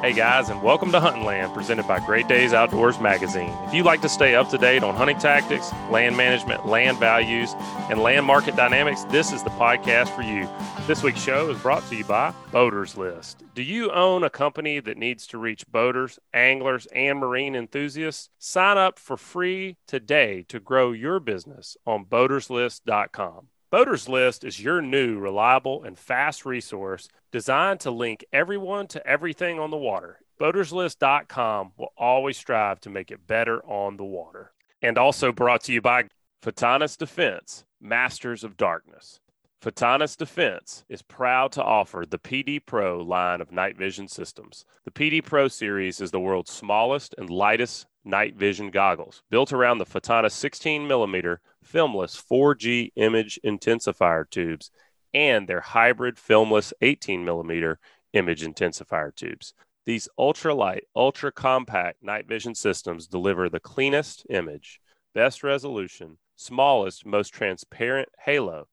Hey guys, and welcome to Hunting Land, presented by Great Days Outdoors Magazine. If you'd like to stay up to date on hunting tactics, land management, land values, and land market dynamics, this is the podcast for you. This week's show is brought to you by Boaters List. Do you own a company that needs to reach boaters, anglers, and marine enthusiasts? Sign up for free today to grow your business on boaterslist.com. Boaters List is your new, reliable, and fast resource designed to link everyone to everything on the water. Boaterslist.com will always strive to make it better on the water. And also brought to you by Photonis Defense, Masters of Darkness. Photonis Defense is proud to offer the PD Pro line of night vision systems. The PD Pro series is the world's smallest and lightest night vision goggles, built around the Photonis 16 millimeter filmless 4G image intensifier tubes and their hybrid filmless 18 millimeter image intensifier tubes. These ultralight, ultra compact night vision systems deliver the cleanest image, best resolution, smallest, most transparent halo,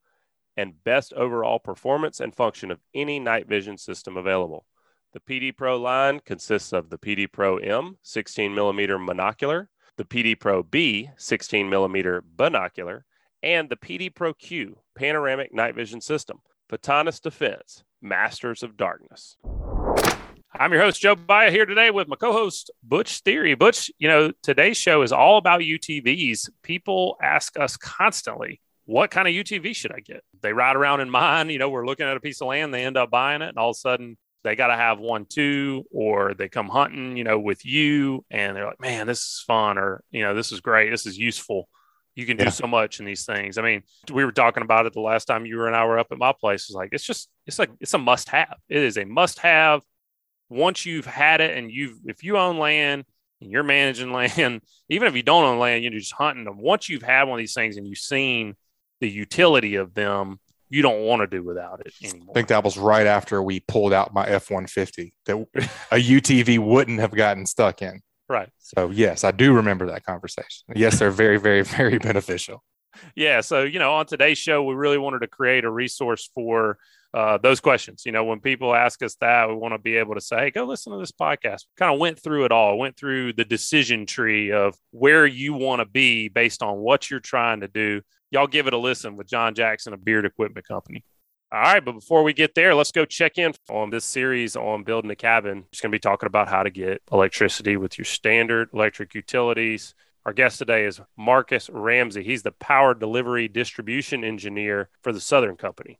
and best overall performance and function of any night vision system available. The PD Pro line consists of the PD Pro M 16 millimeter monocular, the PD Pro B 16 millimeter binocular, and the PD Pro Q panoramic night vision system. Photonis Defense, Masters of Darkness. I'm your host, Joe Baya, here today with my co host, Butch Thierry. Butch, you know, today's show is all about UTVs. People ask us constantly, what kind of UTV should I get? They ride around in mine, you know, we're looking at a piece of land, they end up buying it, and all of a sudden they got to have one too, or they come hunting, you know, with you, and they're like, man, this is fun, or, you know, this is great, this is useful. You can do yeah. so much in these things. I mean, we were talking about it the last time you were and I were up at my place. It's like, it's just, it's like, it's a must have. It is a must have. Once you've had it and you've, if you own land and you're managing land, even if you don't own land, you're just hunting them. Once you've had one of these things and you've seen the utility of them, you don't want to do without it anymore. I think that was right after we pulled out my F 150 that a UTV wouldn't have gotten stuck in. Right. So, yes, I do remember that conversation. Yes, they're very, very, very beneficial. Yeah. So, you know, on today's show, we really wanted to create a resource for uh, those questions. You know, when people ask us that, we want to be able to say, hey, go listen to this podcast. Kind of went through it all, went through the decision tree of where you want to be based on what you're trying to do y'all give it a listen with John Jackson of Beard Equipment Company. All right, but before we get there, let's go check in on this series on building a cabin. Just going to be talking about how to get electricity with your standard electric utilities. Our guest today is Marcus Ramsey. He's the power delivery distribution engineer for the Southern Company.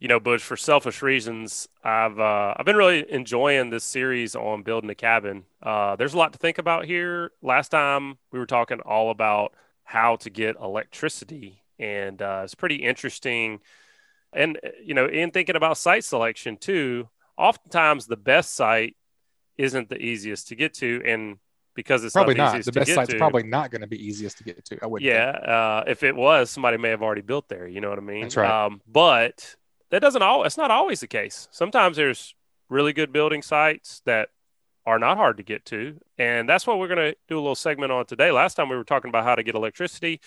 You know, Butch, for selfish reasons, I've uh, I've been really enjoying this series on building a cabin. Uh, there's a lot to think about here. Last time we were talking all about how to get electricity. And uh, it's pretty interesting. And, uh, you know, in thinking about site selection too, oftentimes the best site isn't the easiest to get to. And because it's probably not, not. the best site's to, probably not going to be easiest to get to. I would. Yeah. Uh, if it was, somebody may have already built there. You know what I mean? That's right. Um, but that doesn't all, it's not always the case. Sometimes there's really good building sites that are not hard to get to. And that's what we're going to do a little segment on today. Last time we were talking about how to get electricity.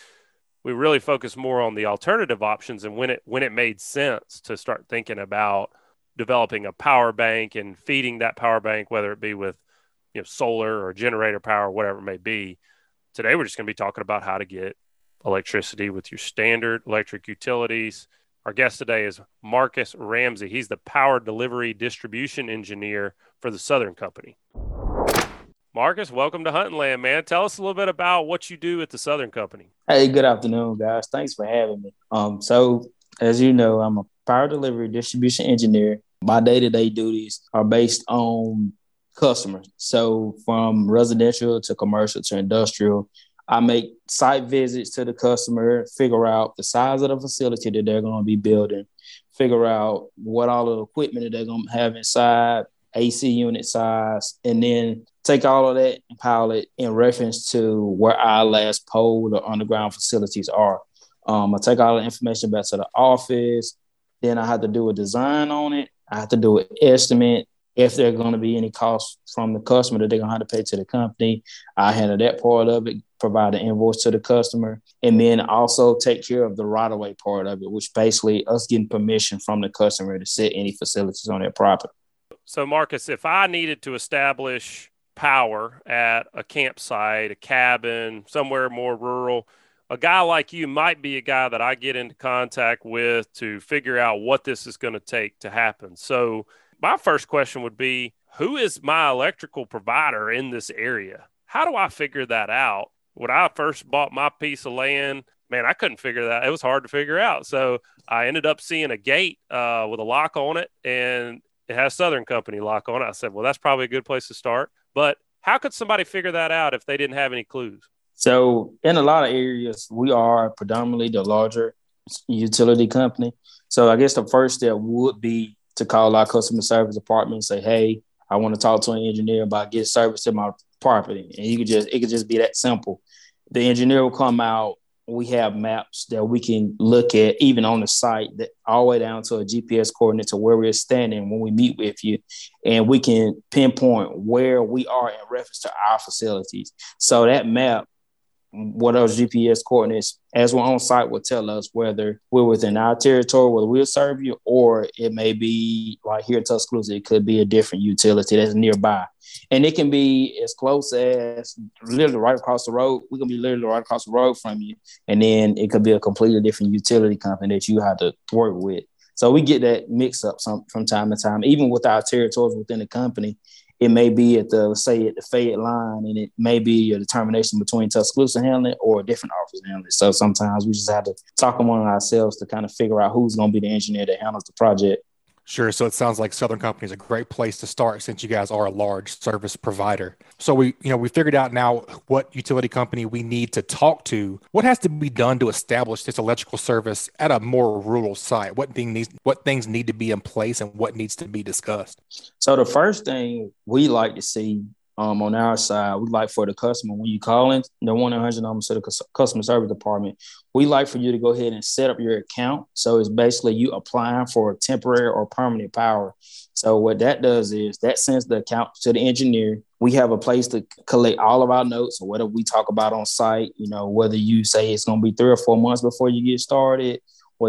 We really focused more on the alternative options and when it when it made sense to start thinking about developing a power bank and feeding that power bank, whether it be with you know solar or generator power, whatever it may be. Today we're just going to be talking about how to get electricity with your standard electric utilities. Our guest today is Marcus Ramsey. He's the power delivery distribution engineer for the Southern Company. Marcus, welcome to Hunting Land, man. Tell us a little bit about what you do at the Southern Company. Hey, good afternoon, guys. Thanks for having me. Um, so as you know, I'm a power delivery distribution engineer. My day-to-day duties are based on customers. So from residential to commercial to industrial, I make site visits to the customer, figure out the size of the facility that they're going to be building, figure out what all the equipment that they're going to have inside, AC unit size, and then take all of that and pile it in reference to where our last pole or underground facilities are. Um, I take all the information back to the office. Then I have to do a design on it. I have to do an estimate if there are going to be any costs from the customer that they're going to have to pay to the company. I handle that part of it, provide the invoice to the customer, and then also take care of the right of way part of it, which basically us getting permission from the customer to set any facilities on their property So, Marcus, if I needed to establish power at a campsite, a cabin, somewhere more rural, a guy like you might be a guy that I get into contact with to figure out what this is going to take to happen. So, my first question would be Who is my electrical provider in this area? How do I figure that out? When I first bought my piece of land, man, I couldn't figure that. It was hard to figure out. So, I ended up seeing a gate uh, with a lock on it, and it has Southern Company lock on. I said, Well, that's probably a good place to start. But how could somebody figure that out if they didn't have any clues? So, in a lot of areas, we are predominantly the larger utility company. So, I guess the first step would be to call our customer service department and say, "Hey, I want to talk to an engineer about getting service to my property," and you could just it could just be that simple. The engineer will come out we have maps that we can look at even on the site that all the way down to a GPS coordinate to where we're standing when we meet with you. And we can pinpoint where we are in reference to our facilities. So that map what those GPS coordinates as we're on site will tell us whether we're within our territory, whether we'll serve you, or it may be like here in Tuscaloosa, it could be a different utility that's nearby. And it can be as close as literally right across the road. We can be literally right across the road from you. And then it could be a completely different utility company that you have to work with. So we get that mix up some from time to time, even with our territories within the company it may be at the say at the Fayette line, and it may be a determination between Tuscaloosa handling or a different office handling. So sometimes we just have to talk among ourselves to kind of figure out who's going to be the engineer that handles the project. Sure. So it sounds like Southern Company is a great place to start since you guys are a large service provider. So we, you know, we figured out now what utility company we need to talk to. What has to be done to establish this electrical service at a more rural site? What thing needs, what things need to be in place, and what needs to be discussed? So the first thing we like to see um, on our side, we like for the customer when you call in the one 100 number to the customer service department, we like for you to go ahead and set up your account. So it's basically you applying for a temporary or permanent power. So what that does is that sends the account to the engineer. We have a place to collect all of our notes or whatever we talk about on site. You know, whether you say it's going to be three or four months before you get started,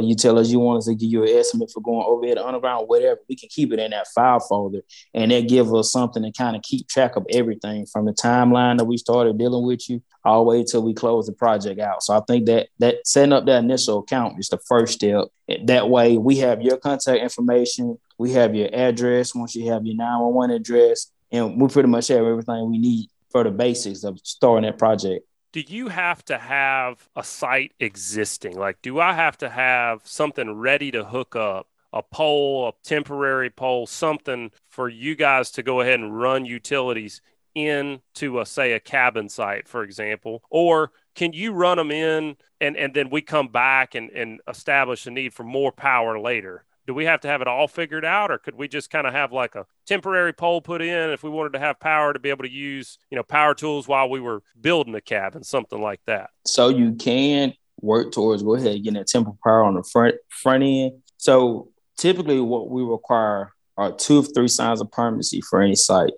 you tell us you want us to give you an estimate for going over the underground, whatever, we can keep it in that file folder. And that give us something to kind of keep track of everything from the timeline that we started dealing with you all the way till we close the project out. So I think that that setting up that initial account is the first step. That way we have your contact information, we have your address once you have your 911 address, and we pretty much have everything we need for the basics of starting that project do you have to have a site existing? Like, do I have to have something ready to hook up? A pole, a temporary pole, something for you guys to go ahead and run utilities into a say a cabin site, for example, or can you run them in and, and then we come back and, and establish a need for more power later? Do we have to have it all figured out or could we just kind of have like a temporary pole put in if we wanted to have power to be able to use you know power tools while we were building the cabin something like that? So you can work towards go ahead getting that temporary power on the front front end. So typically what we require are two of three signs of permanency for any site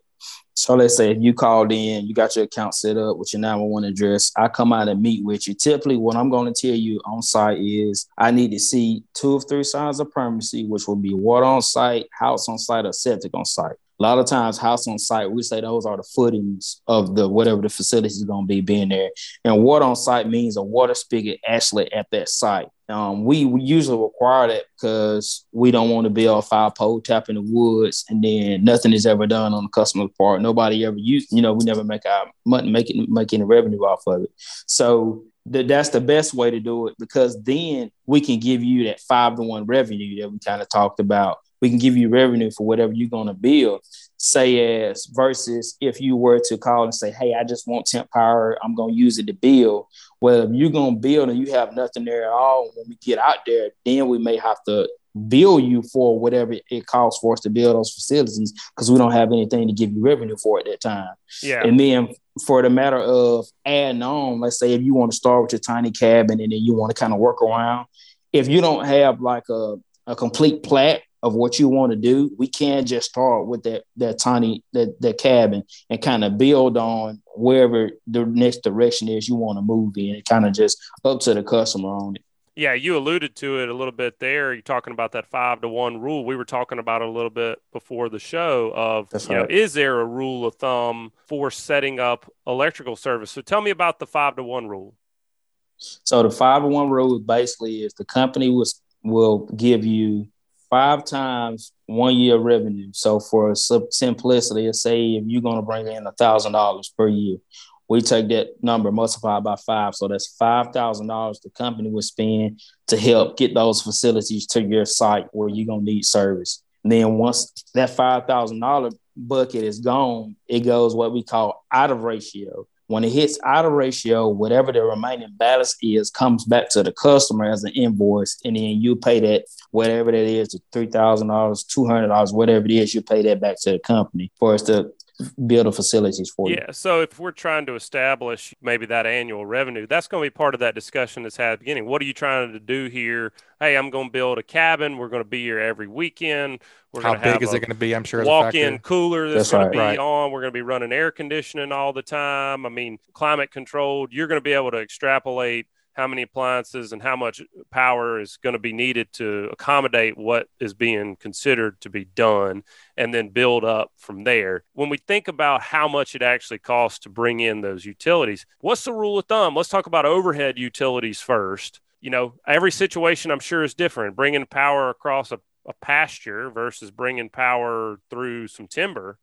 so let's say if you called in, you got your account set up with your 911 address, I come out and meet with you. Typically, what I'm going to tell you on site is I need to see two of three signs of permanency, which will be water on site, house on site, or septic on site. A lot of times, house on site, we say those are the footings of the whatever the facility is going to be being there. And water on site means a water spigot actually at that site. Um, we, usually require that because we don't want to build a fire pole tap in the woods and then nothing is ever done on the customer's part. Nobody ever use, you know, we never make our money, making making the revenue off of it. So th- that's the best way to do it because then we can give you that five to one revenue that we kind of talked about. We can give you revenue for whatever you're going to build say as versus if you were to call and say, Hey, I just want temp power, I'm gonna use it to build. Well, if you're gonna build and you have nothing there at all, when we get out there, then we may have to bill you for whatever it costs for us to build those facilities because we don't have anything to give you revenue for at that time. Yeah. And then for the matter of adding on, let's say if you want to start with your tiny cabin and then you want to kind of work around, if you don't have like a, a complete plat of what you want to do, we can't just start with that that tiny that that cabin and kind of build on wherever the next direction is you want to move in. Kind of just up to the customer on it. Yeah, you alluded to it a little bit there. You're talking about that five to one rule. We were talking about it a little bit before the show of That's you right. know, is there a rule of thumb for setting up electrical service? So tell me about the five to one rule. So the five to one rule basically is the company was will give you five times one year revenue. So for simplicity, say if you're going to bring in a thousand dollars per year, we take that number multiplied by five. So that's five thousand dollars the company would spend to help get those facilities to your site where you're gonna need service. And then once that five thousand dollar bucket is gone, it goes what we call out of ratio. When it hits out of ratio, whatever the remaining balance is comes back to the customer as an invoice, and then you pay that whatever that is, three thousand dollars, two hundred dollars, whatever it is, you pay that back to the company. For us to build the facilities for you. Yeah. So if we're trying to establish maybe that annual revenue, that's going to be part of that discussion that's had at the beginning. What are you trying to do here? Hey, I'm going to build a cabin. We're going to be here every weekend. We're How big is it going to be? I'm sure walk-in cooler that's, that's going right. to be right. on. We're going to be running air conditioning all the time. I mean, climate controlled. You're going to be able to extrapolate how many appliances and how much power is going to be needed to accommodate what is being considered to be done and then build up from there. When we think about how much it actually costs to bring in those utilities, what's the rule of thumb? Let's talk about overhead utilities first. You know, every situation I'm sure is different. Bringing power across a, a pasture versus bringing power through some timber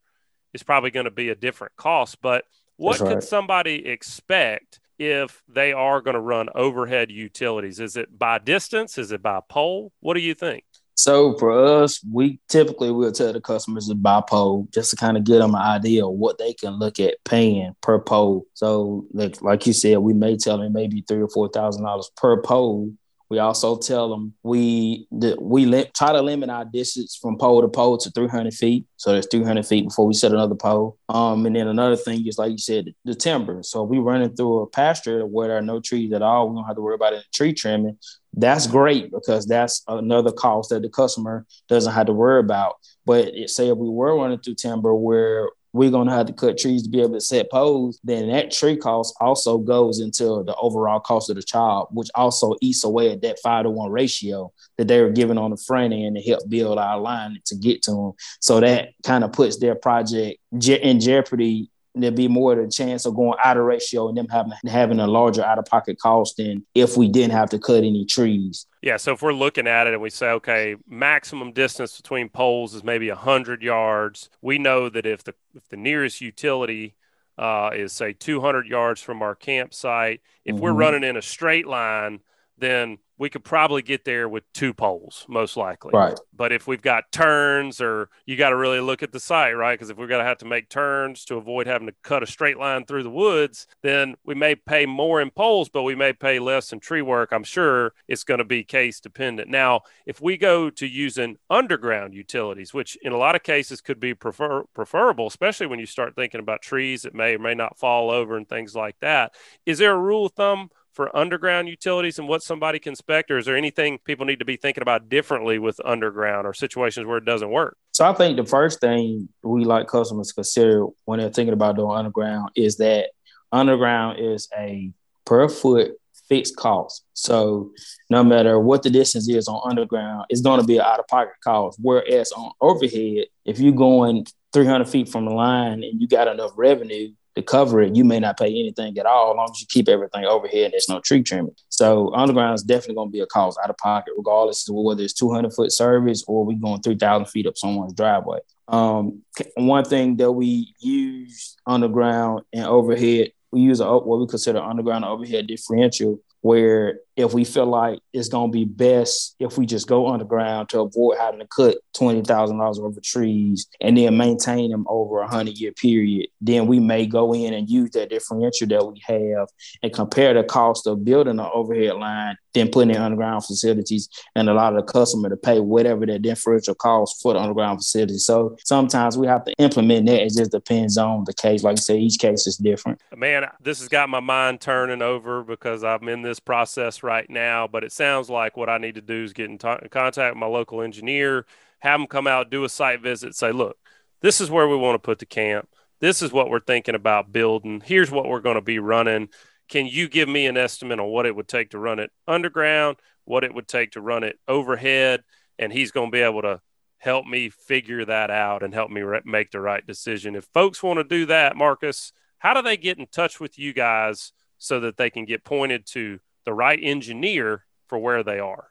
is probably going to be a different cost. But what right. can somebody expect if they are going to run overhead utilities? Is it by distance? Is it by pole? What do you think? So for us, we typically will tell the customers to buy pole just to kind of get them an idea of what they can look at paying per pole. So like like you said, we may tell them maybe three or four thousand dollars per pole we also tell them we the, we try to limit our distance from pole to pole to 300 feet. So there's 300 feet before we set another pole. Um, and then another thing is like you said, the, the timber. So we running through a pasture where there are no trees at all. We don't have to worry about any tree trimming. That's great because that's another cost that the customer doesn't have to worry about. But it, say if we were running through timber where we're going to have to cut trees to be able to set poles, then that tree cost also goes into the overall cost of the job, which also eats away at that five to one ratio that they were given on the front end to help build our line to get to them. So that kind of puts their project in jeopardy there'd be more of a chance of going out of ratio and them having having a larger out of pocket cost than if we didn't have to cut any trees. Yeah, so if we're looking at it and we say, okay, maximum distance between poles is maybe hundred yards, we know that if the if the nearest utility uh, is say 200 yards from our campsite, if mm-hmm. we're running in a straight line, then we could probably get there with two poles, most likely. Right. But if we've got turns, or you got to really look at the site, right? Because if we're going to have to make turns to avoid having to cut a straight line through the woods, then we may pay more in poles, but we may pay less in tree work. I'm sure it's going to be case dependent. Now, if we go to using underground utilities, which in a lot of cases could be prefer- preferable, especially when you start thinking about trees that may or may not fall over and things like that, is there a rule of thumb? For underground utilities and what somebody can expect, or is there anything people need to be thinking about differently with underground or situations where it doesn't work? So I think the first thing we like customers to consider when they're thinking about doing underground is that underground is a per foot fixed cost. So no matter what the distance is on underground, it's going to be an out of pocket cost. Whereas on overhead, if you're going 300 feet from the line and you got enough revenue, to cover it, you may not pay anything at all, as long as you keep everything overhead and there's no tree trimming. So underground is definitely going to be a cost out of pocket, regardless of whether it's 200 foot service or we going 3,000 feet up someone's driveway. Um, one thing that we use underground and overhead, we use a, what we consider underground overhead differential where if we feel like it's to be best if we just go underground to avoid having to cut $20,000 worth of trees and then maintain them over a 100 year period, then we may go in and use that differential that we have and compare the cost of building an overhead line, then putting in underground facilities and allow the customer to pay whatever that differential cost for the underground facility. So sometimes we have to implement that. It just depends on the case. Like I say, each case is different. Man, this has got my mind turning over because I'm in this process right now, but it sounds like what I need to do is get in, t- contact with my local engineer, have them come out, do a site visit, say, look, this is where we want to put the camp. This is what we're thinking about building. Here's what we're going to be running. Can you give me an estimate on what it would take to run it underground? what it would take to run it overhead, and he's going to be able to help me figure that out and help me re- make the right decision. If folks want to do that, Marcus, how do they get in touch with you guys so that they can get pointed to the right engineer for where they are?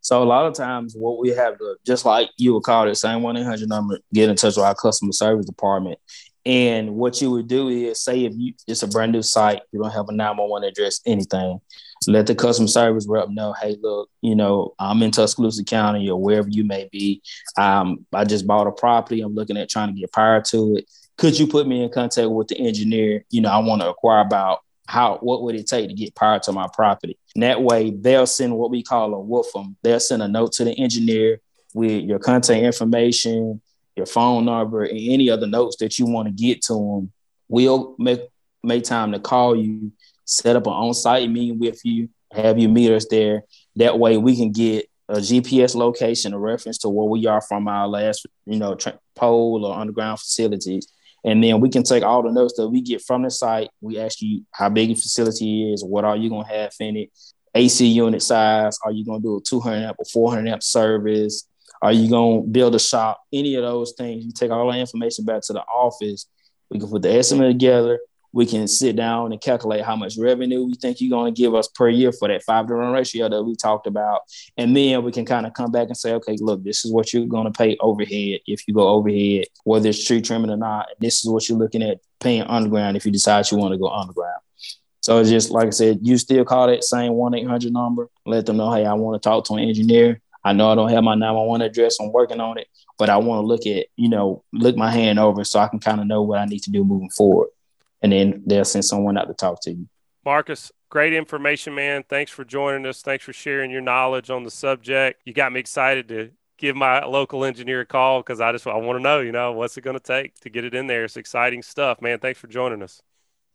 So a lot of times, what we have to just like you would call it, same one eight hundred number, get in touch with our customer service department. And what you would do is say if you it's a brand new site, you don't have a 911 address, anything, let the customer service rep know, hey, look, you know, I'm in Tuscaloosa County or wherever you may be. Um, I just bought a property. I'm looking at trying to get power to it. Could you put me in contact with the engineer? You know, I want to acquire about how what would it take to get power to my property? And that way they'll send what we call a WOOFM. They'll send a note to the engineer with your contact information, your phone number, and any other notes that you want to get to them. We'll make make time to call you, set up an on-site meeting with you, have you meet us there. That way we can get a GPS location, a reference to where we are from our last, you know, tra- pole or underground facilities and then we can take all the notes that we get from the site. We ask you how big your facility is, what are you going to have in it, AC unit size, are you going to do a 200 amp or 400 amp service? Are you going to build a shop? Any of those things. You take all that information back to the office. We can put the estimate together we can sit down and calculate how much revenue we think you're going to give us per year for that five to one ratio that we talked about. And then we can kind of come back and say, okay, look, this is what you're going to pay overhead if you go overhead, whether it's tree trimming or not. This is what you're looking at paying underground if you decide you want to go underground. So it's just like I said, you still call that same 1 800 number, let them know, hey, I want to talk to an engineer. I know I don't have my 911 address. I'm working on it, but I want to look at, you know, look my hand over so I can kind of know what I need to do moving forward and then they'll send someone out to talk to you. Marcus, great information, man. Thanks for joining us. Thanks for sharing your knowledge on the subject. You got me excited to give my local engineer a call because I just I want to know, you know, what's it going to take to get it in there. It's exciting stuff, man. Thanks for joining us.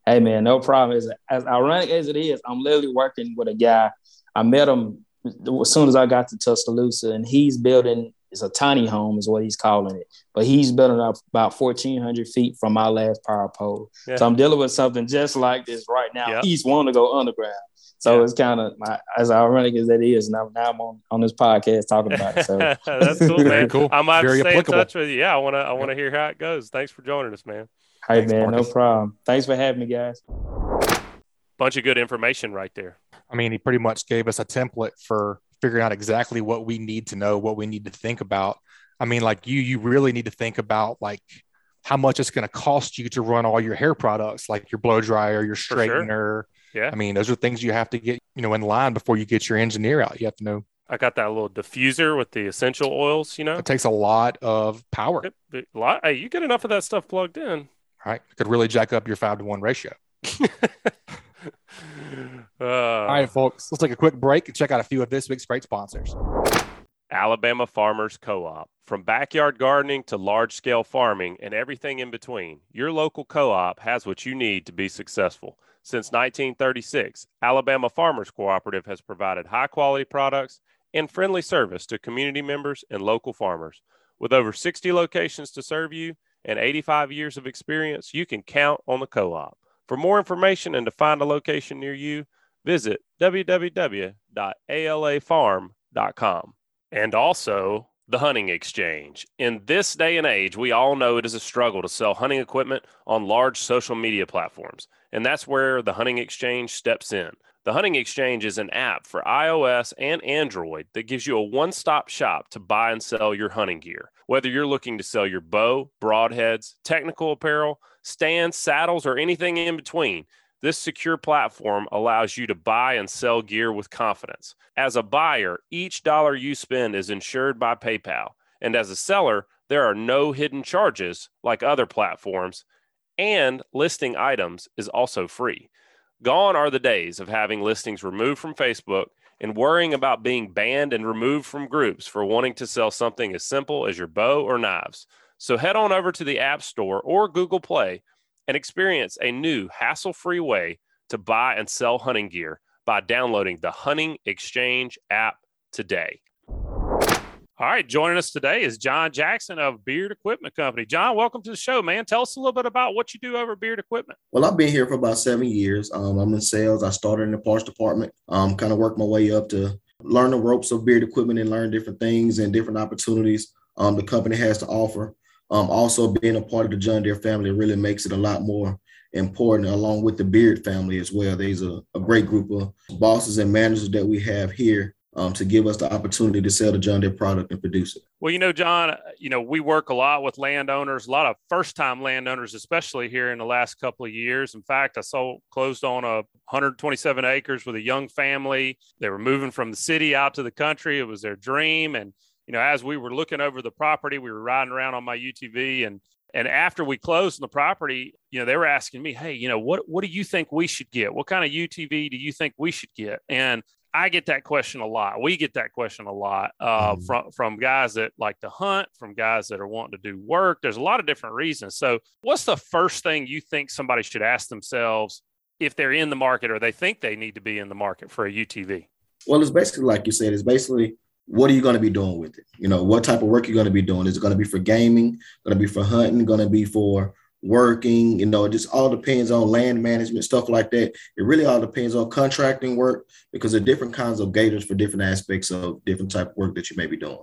Hey, man, no problem. As, as ironic as it is, I'm literally working with a guy. I met him as soon as I got to Tuscaloosa, and he's building it's a tiny home, is what he's calling it. But he's building up about 1,400 feet from my last power pole. Yeah. So I'm dealing with something just like this right now. Yep. He's wanting to go underground. So yeah. it's kind of as ironic as that is. Now, now I'm on, on this podcast talking about it. So that's cool, man. cool. I might Very stay applicable. in touch with you. Yeah, I want to. I want to hear how it goes. Thanks for joining us, man. Hey, Thanks, man, Marcus. no problem. Thanks for having me, guys. Bunch of good information right there. I mean, he pretty much gave us a template for figuring out exactly what we need to know, what we need to think about. I mean, like you, you really need to think about like how much it's going to cost you to run all your hair products, like your blow dryer, your straightener. Sure. Yeah. I mean, those are things you have to get, you know, in line before you get your engineer out. You have to know. I got that little diffuser with the essential oils, you know. It takes a lot of power. a lot. Hey, you get enough of that stuff plugged in. Right. Could really jack up your five to one ratio. uh, All right, folks, let's take a quick break and check out a few of this week's great sponsors. Alabama Farmers Co op. From backyard gardening to large scale farming and everything in between, your local co op has what you need to be successful. Since 1936, Alabama Farmers Cooperative has provided high quality products and friendly service to community members and local farmers. With over 60 locations to serve you and 85 years of experience, you can count on the co op. For more information and to find a location near you, visit www.alafarm.com. And also, the Hunting Exchange. In this day and age, we all know it is a struggle to sell hunting equipment on large social media platforms, and that's where the Hunting Exchange steps in. The Hunting Exchange is an app for iOS and Android that gives you a one stop shop to buy and sell your hunting gear. Whether you're looking to sell your bow, broadheads, technical apparel, stands, saddles, or anything in between, this secure platform allows you to buy and sell gear with confidence. As a buyer, each dollar you spend is insured by PayPal. And as a seller, there are no hidden charges like other platforms, and listing items is also free. Gone are the days of having listings removed from Facebook and worrying about being banned and removed from groups for wanting to sell something as simple as your bow or knives. So head on over to the App Store or Google Play and experience a new hassle free way to buy and sell hunting gear by downloading the Hunting Exchange app today. All right, joining us today is John Jackson of Beard Equipment Company. John, welcome to the show, man. Tell us a little bit about what you do over Beard Equipment. Well, I've been here for about seven years. Um, I'm in sales. I started in the parts department. Um, kind of worked my way up to learn the ropes of beard equipment and learn different things and different opportunities um, the company has to offer. Um, also, being a part of the John Deere family really makes it a lot more important, along with the Beard family as well. There's a, a great group of bosses and managers that we have here um, to give us the opportunity to sell the John Deere product and produce it. Well, you know, John, you know, we work a lot with landowners, a lot of first time landowners, especially here in the last couple of years. In fact, I sold closed on a 127 acres with a young family. They were moving from the city out to the country. It was their dream. And, you know, as we were looking over the property, we were riding around on my UTV and and after we closed on the property, you know, they were asking me, "Hey, you know, what what do you think we should get? What kind of UTV do you think we should get?" And I get that question a lot. We get that question a lot uh, mm. from from guys that like to hunt, from guys that are wanting to do work. There's a lot of different reasons. So, what's the first thing you think somebody should ask themselves if they're in the market or they think they need to be in the market for a UTV? Well, it's basically like you said. It's basically what are you going to be doing with it? You know, what type of work you're going to be doing? Is it going to be for gaming? Going to be for hunting? Going to be for working, you know, it just all depends on land management, stuff like that. It really all depends on contracting work because there are different kinds of gators for different aspects of different type of work that you may be doing.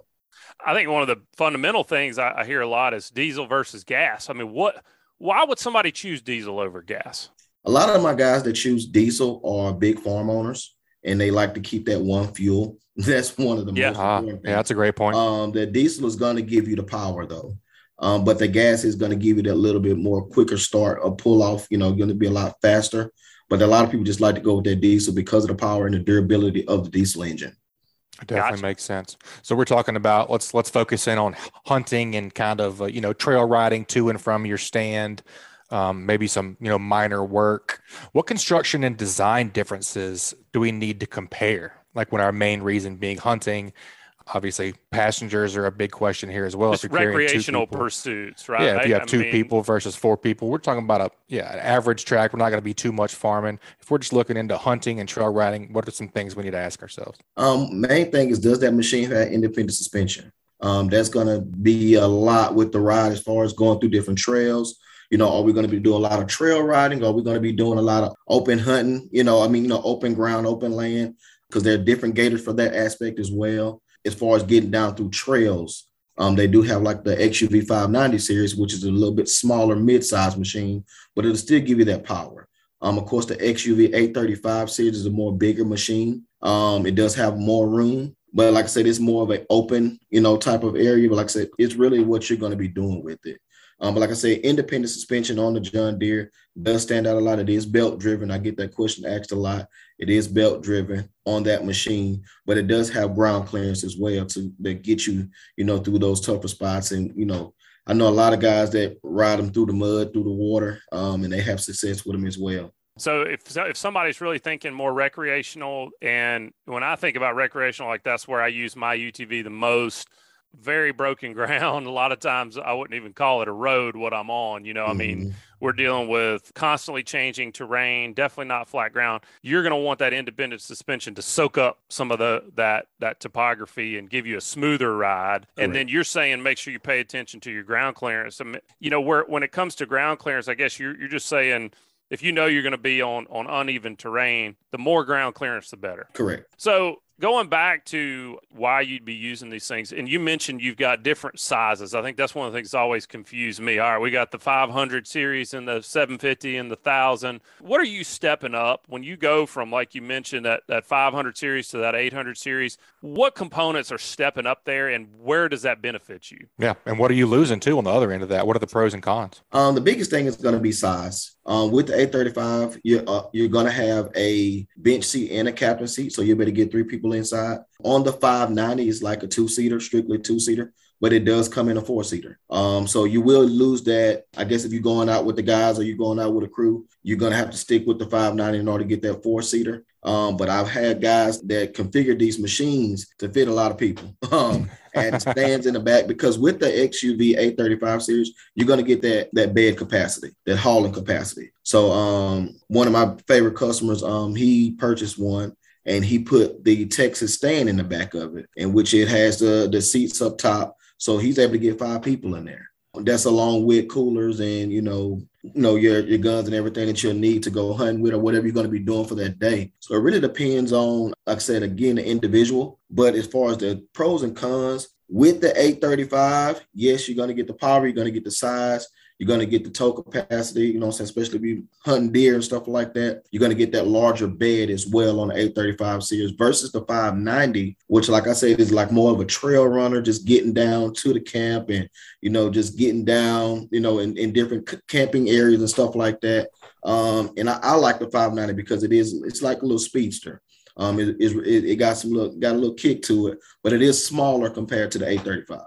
I think one of the fundamental things I, I hear a lot is diesel versus gas. I mean, what why would somebody choose diesel over gas? A lot of my guys that choose diesel are big farm owners and they like to keep that one fuel. That's one of the yeah. most uh, important Yeah, that's a great point. Um, the diesel is going to give you the power though. Um, but the gas is going to give you that little bit more quicker start or pull off, you know, going to be a lot faster. But a lot of people just like to go with that diesel because of the power and the durability of the diesel engine. definitely gotcha. makes sense. So we're talking about let's let's focus in on hunting and kind of uh, you know trail riding to and from your stand, um, maybe some you know minor work. What construction and design differences do we need to compare? Like when our main reason being hunting obviously passengers are a big question here as well. Just if you're recreational pursuits, right? Yeah, if you have I two mean, people versus four people, we're talking about a yeah an average track. We're not going to be too much farming. If we're just looking into hunting and trail riding, what are some things we need to ask ourselves? Um, main thing is does that machine have independent suspension? Um, that's going to be a lot with the ride as far as going through different trails. You know, are we going to be doing a lot of trail riding? Are we going to be doing a lot of open hunting? You know, I mean, you know, open ground, open land, because there are different gators for that aspect as well as far as getting down through trails. Um, they do have like the XUV 590 series, which is a little bit smaller mid-size machine, but it'll still give you that power. Um, of course, the XUV 835 series is a more bigger machine. Um, it does have more room, but like I said, it's more of an open, you know, type of area. But like I said, it's really what you're going to be doing with it. Um, but like I said, independent suspension on the John Deere does stand out a lot. It is belt driven. I get that question asked a lot. It is belt driven on that machine, but it does have ground clearance as well to that get you, you know, through those tougher spots. And you know, I know a lot of guys that ride them through the mud, through the water, um, and they have success with them as well. So if if somebody's really thinking more recreational, and when I think about recreational, like that's where I use my UTV the most very broken ground. A lot of times I wouldn't even call it a road what I'm on. You know. I mean, mm-hmm. we're dealing with constantly changing terrain, definitely not flat ground. You're going to want that independent suspension to soak up some of the that that topography and give you a smoother ride. Correct. And then you're saying make sure you pay attention to your ground clearance. I mean, you know, where when it comes to ground clearance, I guess you're you're just saying if you know you're going to be on on uneven terrain, the more ground clearance the better. Correct. So going back to why you'd be using these things, and you mentioned you've got different sizes. I think that's one of the things that always confused me. All right, we got the 500 series and the 750 and the 1000. What are you stepping up when you go from, like you mentioned, that, that 500 series to that 800 series? What components are stepping up there, and where does that benefit you? Yeah, and what are you losing too on the other end of that? What are the pros and cons? Um, the biggest thing is going to be size. Um, with the 835, you're, uh, you're going to have a bench seat and a captain seat, so you better get three people inside. On the 590 is like a two seater, strictly two seater, but it does come in a four seater. Um, so you will lose that. I guess if you're going out with the guys or you're going out with a crew, you're going to have to stick with the 590 in order to get that four seater. Um, but I've had guys that configure these machines to fit a lot of people. Um, and stands in the back because with the XUV 835 series, you're going to get that that bed capacity, that hauling capacity. So um, one of my favorite customers, um, he purchased one and he put the Texas stand in the back of it, in which it has the the seats up top, so he's able to get five people in there. That's along with coolers and you know, you know your your guns and everything that you'll need to go hunting with or whatever you're going to be doing for that day. So it really depends on, like I said again, the individual. But as far as the pros and cons, with the 835, yes, you're going to get the power, you're going to get the size, you're going to get the tow capacity, you know especially if you hunting deer and stuff like that. You're going to get that larger bed as well on the 835 series versus the 590, which, like I said, is like more of a trail runner, just getting down to the camp and, you know, just getting down, you know, in, in different camping areas and stuff like that. Um, and I, I like the 590 because it is, it's like a little speedster. Um, it, it, it got some little, got a little kick to it, but it is smaller compared to the 835.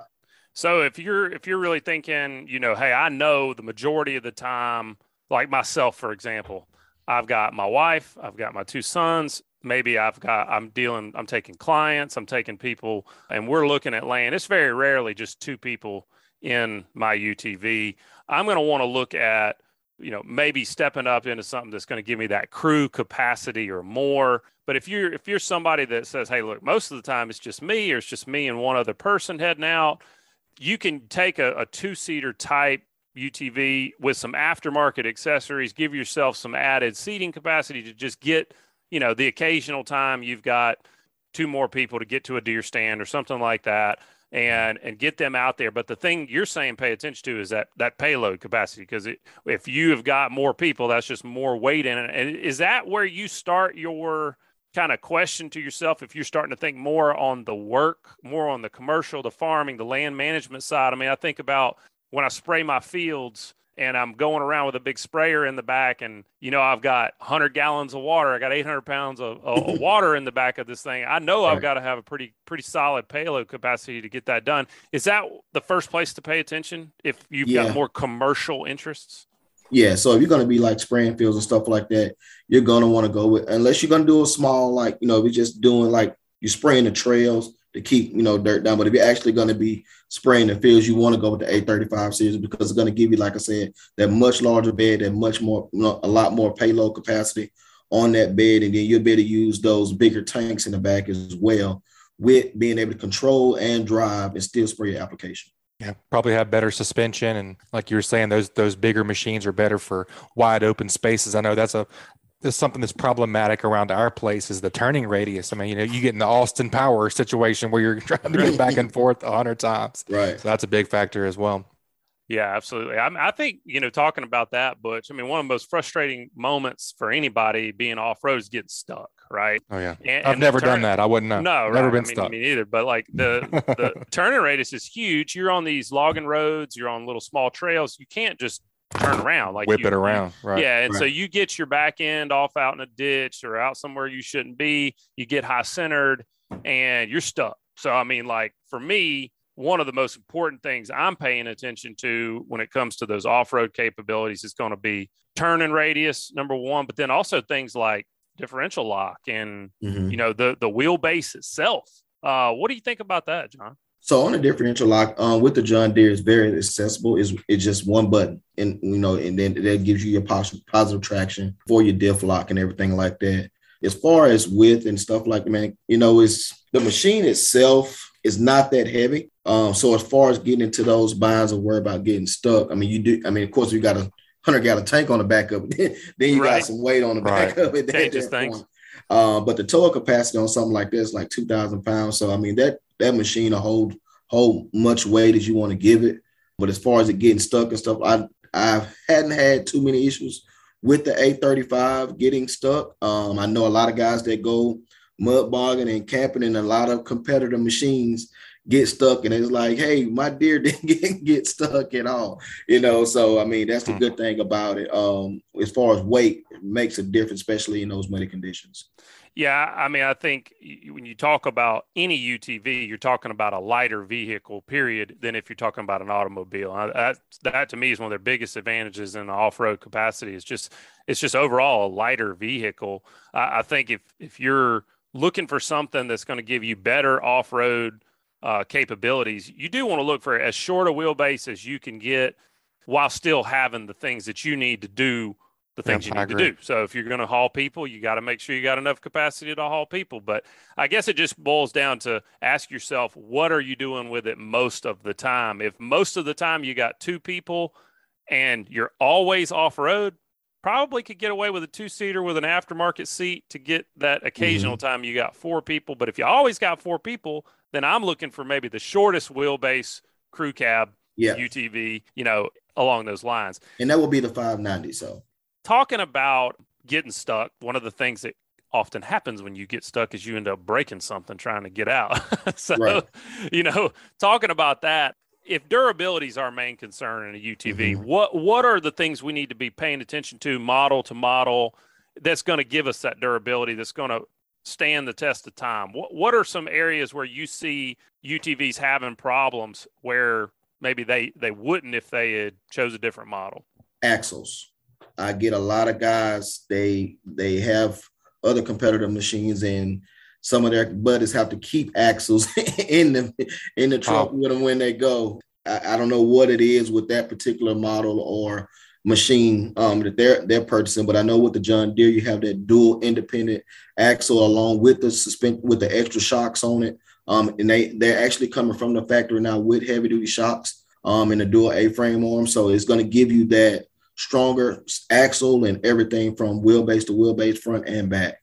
So if you're if you're really thinking, you know, hey, I know the majority of the time, like myself, for example, I've got my wife, I've got my two sons, maybe I've got I'm dealing, I'm taking clients, I'm taking people, and we're looking at land. It's very rarely just two people in my UTV. I'm going to want to look at, you know, maybe stepping up into something that's going to give me that crew capacity or more. But if you're if you're somebody that says, hey, look, most of the time it's just me or it's just me and one other person heading out you can take a, a two seater type UTV with some aftermarket accessories, give yourself some added seating capacity to just get, you know, the occasional time you've got two more people to get to a deer stand or something like that and and get them out there. But the thing you're saying pay attention to is that that payload capacity because if you have got more people that's just more weight in it. And is that where you start your kind of question to yourself if you're starting to think more on the work, more on the commercial, the farming, the land management side. I mean, I think about when I spray my fields and I'm going around with a big sprayer in the back, and you know I've got 100 gallons of water, I got 800 pounds of, of water in the back of this thing. I know. I've got to have a pretty pretty solid payload capacity to get that done. Is that the first place to pay attention if you've yeah. got more commercial interests? Yeah, so if you're gonna be like spraying fields and stuff like that, you're gonna want to go with unless you're gonna do a small like you know you're just doing like you're spraying the trails to keep you know dirt down. But if you're actually gonna be spraying the fields, you want to go with the 835 series because it's gonna give you, like I said, that much larger bed and much more you know, a lot more payload capacity on that bed, and then you'll be able to use those bigger tanks in the back as well with being able to control and drive and still spray your application. Yeah, probably have better suspension, and like you were saying, those those bigger machines are better for wide open spaces. I know that's a that's something that's problematic around our place is the turning radius. I mean, you know, you get in the Austin Power situation where you're trying to get back and forth a hundred times. Right. So that's a big factor as well. Yeah, absolutely. I, I, think you know talking about that, Butch. I mean, one of the most frustrating moments for anybody being off road is getting stuck, right? Oh yeah, and, I've and never turn, done that. I wouldn't know. No, right. never been I mean, stuck. Me neither. But like the the turning radius is huge. You're on these logging roads. You're on little small trails. You can't just turn around like whip you, it around right yeah and right. so you get your back end off out in a ditch or out somewhere you shouldn't be you get high centered and you're stuck so i mean like for me one of the most important things I'm paying attention to when it comes to those off-road capabilities is going to be turning radius, number one, but then also things like differential lock and mm-hmm. you know the the wheelbase itself. Uh, what do you think about that, John? So on the differential lock, um, with the John Deere, it's very accessible. It's, it's just one button, and you know, and then that gives you your positive, positive traction for your diff lock and everything like that. As far as width and stuff like that, man, you know, it's the machine itself is not that heavy. Um, so as far as getting into those binds or worry about getting stuck, I mean, you do. I mean, of course, you got a hundred gallon tank on the back of it. then you right. got some weight on the back right. of it. Changes things. Um, but the total capacity on something like this, like two thousand pounds. So I mean, that that machine will hold hold much weight as you want to give it. But as far as it getting stuck and stuff, I I hadn't had too many issues with the 835 getting stuck. Um, I know a lot of guys that go mud bogging and camping in a lot of competitor machines get stuck and it's like hey my Deere didn't get, get stuck at all you know? So i mean that's the hmm. good thing about it um as far as weight it makes a difference especially in those muddy conditions. Yeah i mean i think when you talk about any utv you're talking about a lighter vehicle period than if you're talking about an automobile. That, that to me is one of their biggest advantages in the off-road capacity. Is just it's just overall a lighter vehicle. I, I think if if you're looking for something that's going to give you better off-road uh, capabilities, you do want to look for as short a wheelbase as you can get while still having the things that you need to do the things you need to do. So if you're going to haul people, you got to make sure you got enough capacity to haul people. But I guess it just boils down to ask yourself, what are you doing with it most of the time? If most of the time you got two people and you're always off road, probably could get away with a two seater with an aftermarket seat to get that occasional mm-hmm. time you got four people. But if you always got four people, then I'm looking for maybe the shortest wheelbase crew cab yeah. UTV, you know, along those lines. And that will be the 590. So talking about getting stuck, one of the things that often happens when you get stuck is you end up breaking something trying to get out. so, right. you know, talking about that, if durability is our main concern in a UTV, mm-hmm. what what are the things we need to be paying attention to model to model that's going to give us that durability that's going to stand the test of time? What what are some areas where you see UTVs having problems where maybe they they wouldn't if they had chose a different model? Axles. I get a lot of guys. They they have other competitive machines, and some of their buddies have to keep axles in the in the truck oh. with them when they go. I, I, don't know what it is with that particular model or machine um, that they're they're purchasing, but I know with the John Deere, you have that dual independent axle along with the suspend with the extra shocks on it. Um, and they they're actually coming from the factory now with heavy duty shocks um, and a dual A-frame arm. So it's going to give you that stronger axle and everything from wheelbase to wheelbase front and back.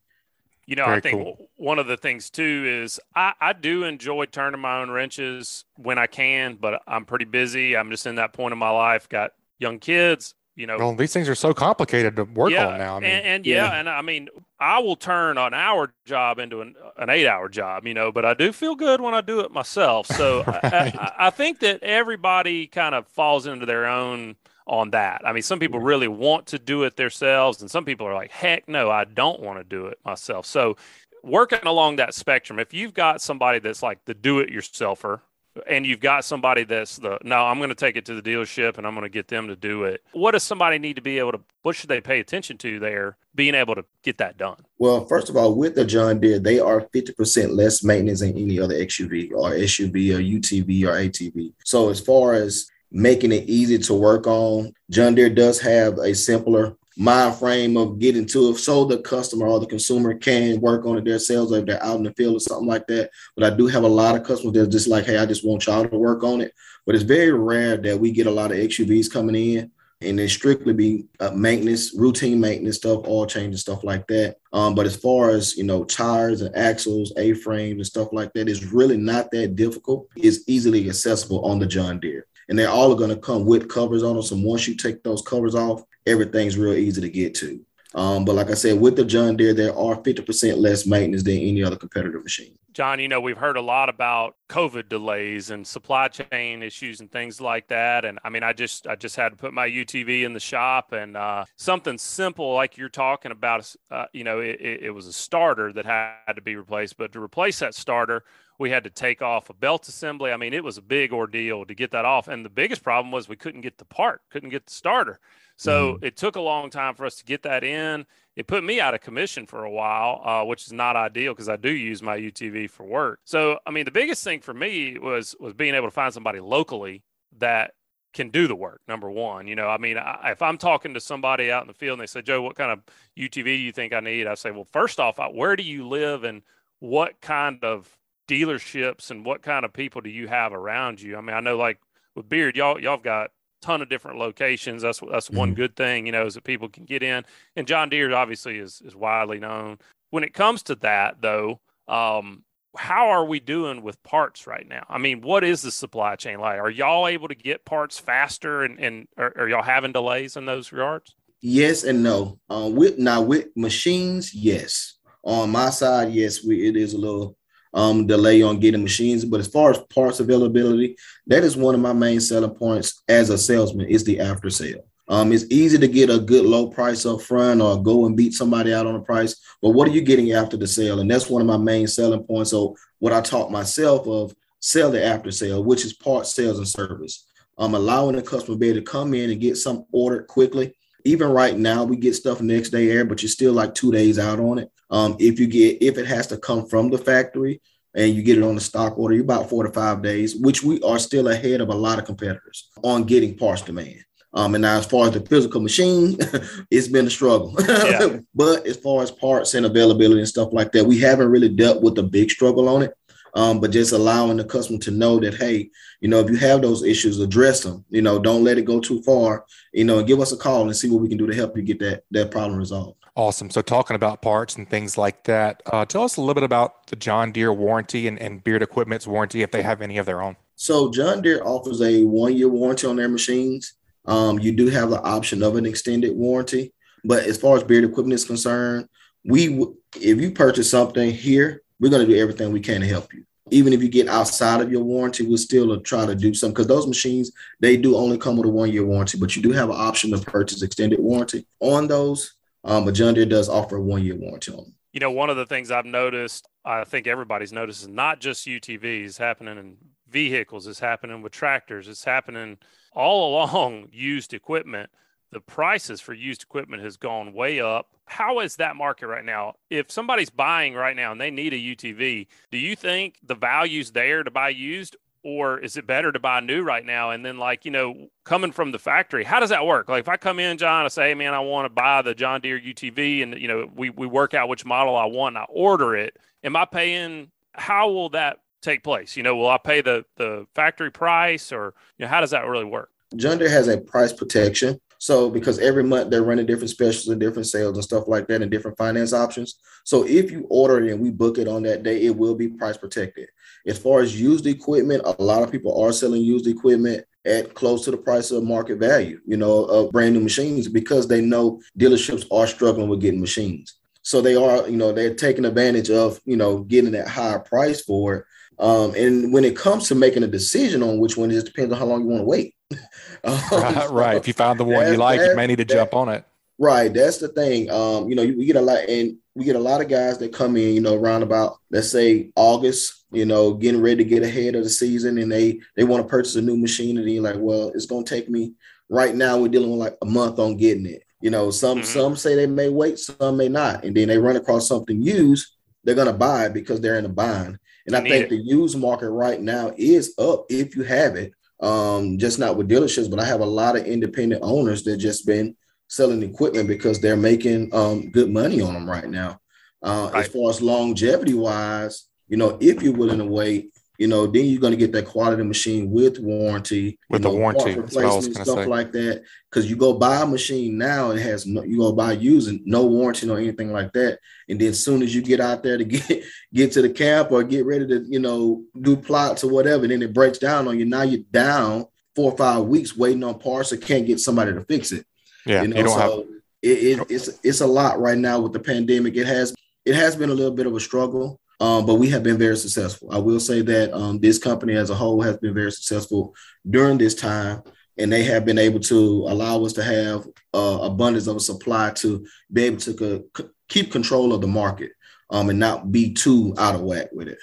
You know, Very I think cool. one of the things too is I, I do enjoy turning my own wrenches when I can, but I'm pretty busy. I'm just in that point in my life, got young kids, you know. Well, these things are so complicated to work yeah, on now. I mean, and, and yeah, yeah, and I mean, I will turn an hour job into an, an eight hour job, you know, but I do feel good when I do it myself. So right. I, I, I think that everybody kind of falls into their own – on that. I mean, some people really want to do it themselves, and some people are like, heck no, I don't want to do it myself. So, working along that spectrum, if you've got somebody that's like the do it yourselfer, and you've got somebody that's the no, I'm going to take it to the dealership and I'm going to get them to do it. What does somebody need to be able to? What should they pay attention to there, being able to get that done? Well, first of all, with the John Deere, they are 50% less maintenance than any other XUV or SUV or UTV or ATV. So as far as making it easy to work on. John Deere does have a simpler mind frame of getting to it so the customer or the consumer can work on it themselves if they're out in the field or something like that. But I do have a lot of customers that are just like, hey, I just want y'all to work on it. But it's very rare that we get a lot of XUVs coming in and they strictly be uh, maintenance, routine maintenance stuff, oil change and stuff like that. Um, but as far as you know, tires and axles, A-frames and stuff like that, is really not that difficult. It's easily accessible on the John Deere and they all are going to come with covers on them. So once you take those covers off, everything's real easy to get to. Um, but like I said, with the John Deere, there are 50% less maintenance than any other competitor machine. John, you know, we've heard a lot about COVID delays and supply chain issues and things like that. And I mean, I just I just had to put my UTV in the shop and uh, something simple like you're talking about, uh, you know, it, it was a starter that had to be replaced. But to replace that starter, we had to take off a belt assembly. I mean, it was a big ordeal to get that off. And the biggest problem was we couldn't get the part, couldn't get the starter. So mm-hmm. it took a long time for us to get that in. It put me out of commission for a while, uh, which is not ideal because I do use my UTV for work. So, I mean, the biggest thing for me was was being able to find somebody locally that can do the work. Number one, you know, I mean, I, if I'm talking to somebody out in the field and they say, Joe, what kind of UTV do you think I need? I say, well, first off, where do you live and what kind of dealerships and what kind of people do you have around you? I mean, I know like with Beard, y'all y'all have got ton of different locations. That's that's mm-hmm. one good thing, you know, is that people can get in. And John Deere obviously is is widely known. When it comes to that though, um, how are we doing with parts right now? I mean, what is the supply chain like? Are y'all able to get parts faster and, and are, are y'all having delays in those regards? Yes and no. Uh, with now with machines, yes. On my side, yes, we it is a little um, delay on getting machines. But as far as parts availability, that is one of my main selling points as a salesman is the after sale. Um, it's easy to get a good low price up front or go and beat somebody out on the price, but what are you getting after the sale? And that's one of my main selling points. So what I taught myself of sell the after sale, which is part sales and service. Um, allowing the customer be able to come in and get some ordered quickly. Even right now, we get stuff next day air, but you're still like two days out on it. Um, if you get if it has to come from the factory and you get it on the stock order, you're about four to five days, which we are still ahead of a lot of competitors on getting parts demand. Um, and now as far as the physical machine, it's been a struggle. Yeah. but as far as parts and availability and stuff like that, we haven't really dealt with a big struggle on it. Um, but just allowing the customer to know that, hey, you know, if you have those issues, address them. You know, don't let it go too far. You know, give us a call and see what we can do to help you get that that problem resolved. Awesome. So, talking about parts and things like that, uh, tell us a little bit about the John Deere warranty and, and Beard Equipment's warranty if they have any of their own. So, John Deere offers a one year warranty on their machines. Um, you do have the option of an extended warranty, but as far as Beard Equipment is concerned, we if you purchase something here, we're going to do everything we can to help you. Even if you get outside of your warranty, we'll still try to do something because those machines they do only come with a one year warranty, but you do have an option to purchase extended warranty on those. Um, but John Deere does offer a one year warranty on them. You know, one of the things I've noticed, I think everybody's noticed, is not just UTVs happening in vehicles, it's happening with tractors, it's happening all along used equipment. The prices for used equipment has gone way up. How is that market right now? If somebody's buying right now and they need a UTV, do you think the value's there to buy used, or is it better to buy new right now? And then, like, you know, coming from the factory, how does that work? Like, if I come in, John, I say, hey, man, I want to buy the John Deere UTV, and, you know, we, we work out which model I want and I order it. Am I paying? How will that take place? You know, will I pay the, the factory price or, you know, how does that really work? John Deere has a price protection. So because every month they're running different specials and different sales and stuff like that and different finance options. So if you order it and we book it on that day, it will be price protected. As far as used equipment, a lot of people are selling used equipment at close to the price of market value, you know, of brand new machines because they know dealerships are struggling with getting machines. So they are, you know, they're taking advantage of, you know, getting that higher price for it. Um, and when it comes to making a decision on which one, it just depends on how long you want to wait. um, right, right. If you found the one you like, you may need to that, jump on it. Right. That's the thing. Um, you know, we get a lot, and we get a lot of guys that come in, you know, around about let's say August, you know, getting ready to get ahead of the season, and they they want to purchase a new machine, and you're like, well, it's gonna take me right now. We're dealing with like a month on getting it. You know, some mm-hmm. some say they may wait, some may not, and then they run across something used, they're gonna buy it because they're in a bind. And I think it. the used market right now is up if you have it. Um, just not with dealerships, but I have a lot of independent owners that just been selling equipment because they're making um, good money on them right now. Uh, right. As far as longevity wise, you know, if you're willing to wait, you know, then you're going to get that quality machine with warranty, with the know, warranty, replacement stuff say. like that. Because you go buy a machine now, it has no, you go buy using no warranty or anything like that, and then as soon as you get out there to get get to the camp or get ready to, you know, do plots or whatever, then it breaks down on you. Now you're down four or five weeks waiting on parts or can't get somebody to fix it. Yeah, you, know, you don't so have. It, it, it's it's a lot right now with the pandemic. It has it has been a little bit of a struggle. Um, but we have been very successful. I will say that um, this company as a whole has been very successful during this time, and they have been able to allow us to have uh, abundance of supply to be able to keep control of the market um, and not be too out of whack with it.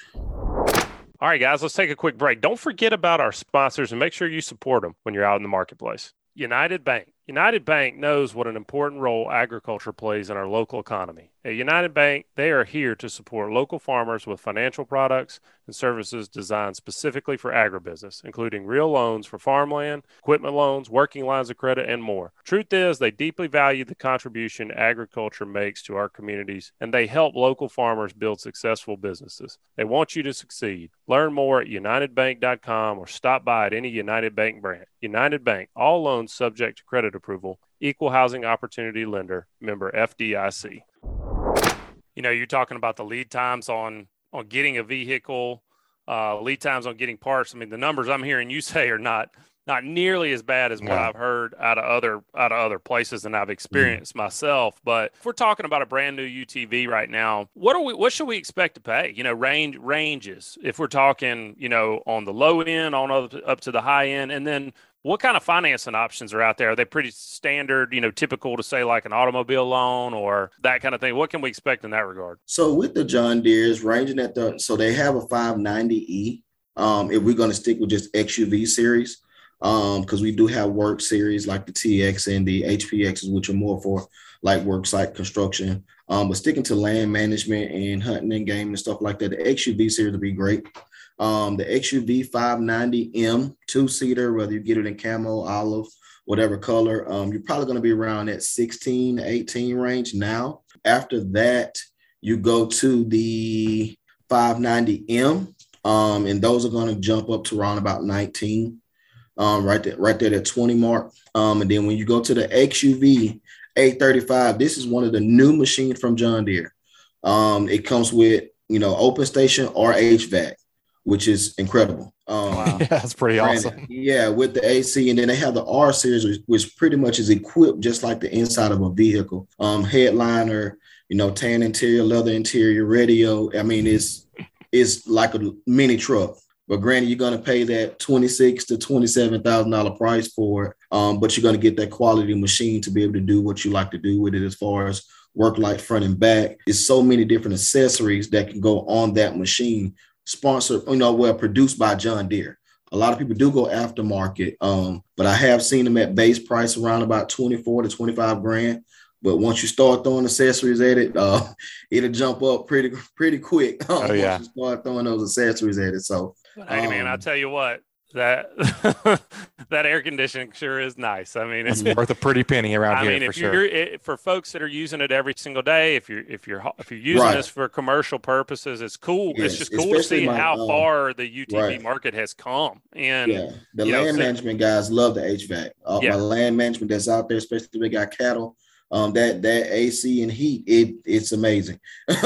All right, guys, let's take a quick break. Don't forget about our sponsors and make sure you support them when you're out in the marketplace. United Bank. United Bank knows what an important role agriculture plays in our local economy. At United Bank, they are here to support local farmers with financial products and services designed specifically for agribusiness, including real loans for farmland, equipment loans, working lines of credit, and more. Truth is, they deeply value the contribution agriculture makes to our communities, and they help local farmers build successful businesses. They want you to succeed. Learn more at unitedbank.com or stop by at any United Bank branch. United Bank, all loans subject to credit approval, equal housing opportunity lender, member FDIC. You know, you're talking about the lead times on on getting a vehicle, uh, lead times on getting parts. I mean, the numbers I'm hearing you say are not not nearly as bad as what I've heard out of other out of other places and I've experienced mm. myself. But if we're talking about a brand new UTV right now, what are we what should we expect to pay? You know, range ranges. If we're talking, you know, on the low end, on up up to the high end, and then what kind of financing options are out there? Are they pretty standard, you know, typical to say like an automobile loan or that kind of thing? What can we expect in that regard? So with the John Deere's ranging at the so they have a 590E. Um, if we're going to stick with just XUV series, um, because we do have work series like the TX and the HPXs, which are more for like work site construction. Um, but sticking to land management and hunting and game and stuff like that, the XUV series would be great. Um, the XUV 590M two seater, whether you get it in camo, olive, whatever color. Um, you're probably going to be around that 16, 18 range now. After that, you go to the 590M, um, and those are going to jump up to around about 19, um, right there, right there at 20 mark. Um, and then when you go to the XUV 835, this is one of the new machines from John Deere. Um, it comes with you know open station or HVAC, which is incredible. Um, wow. yeah, that's pretty awesome. Yeah, with the AC, and then they have the R series, which pretty much is equipped just like the inside of a vehicle. Um, headliner, you know, tan interior, leather interior, radio. I mean, it's it's like a mini truck. But granted, you're gonna pay that twenty six to twenty seven thousand dollar price for it. Um, but you're gonna get that quality machine to be able to do what you like to do with it, as far as work light front and back. It's so many different accessories that can go on that machine. Sponsored, you know, well produced by John Deere. A lot of people do go aftermarket, um, but I have seen them at base price around about 24 to 25 grand. But once you start throwing accessories at it, uh, it'll jump up pretty pretty quick. Um, oh yeah, once you start throwing those accessories at it. So, hey um, man, I tell you what, that that air conditioning sure is nice. I mean, it's worth a pretty penny around I here. I mean, if you're it, for folks that are using it every single day, if you're if you're if you're using right. this for commercial purposes, it's cool. Yes. It's just cool Especially to see my, how uh, far the UTV right. market has come. And yeah, the land know, management guys love the HVAC. Uh, yeah. My land management that's out there, especially if they got cattle um, that that AC and heat, it it's amazing.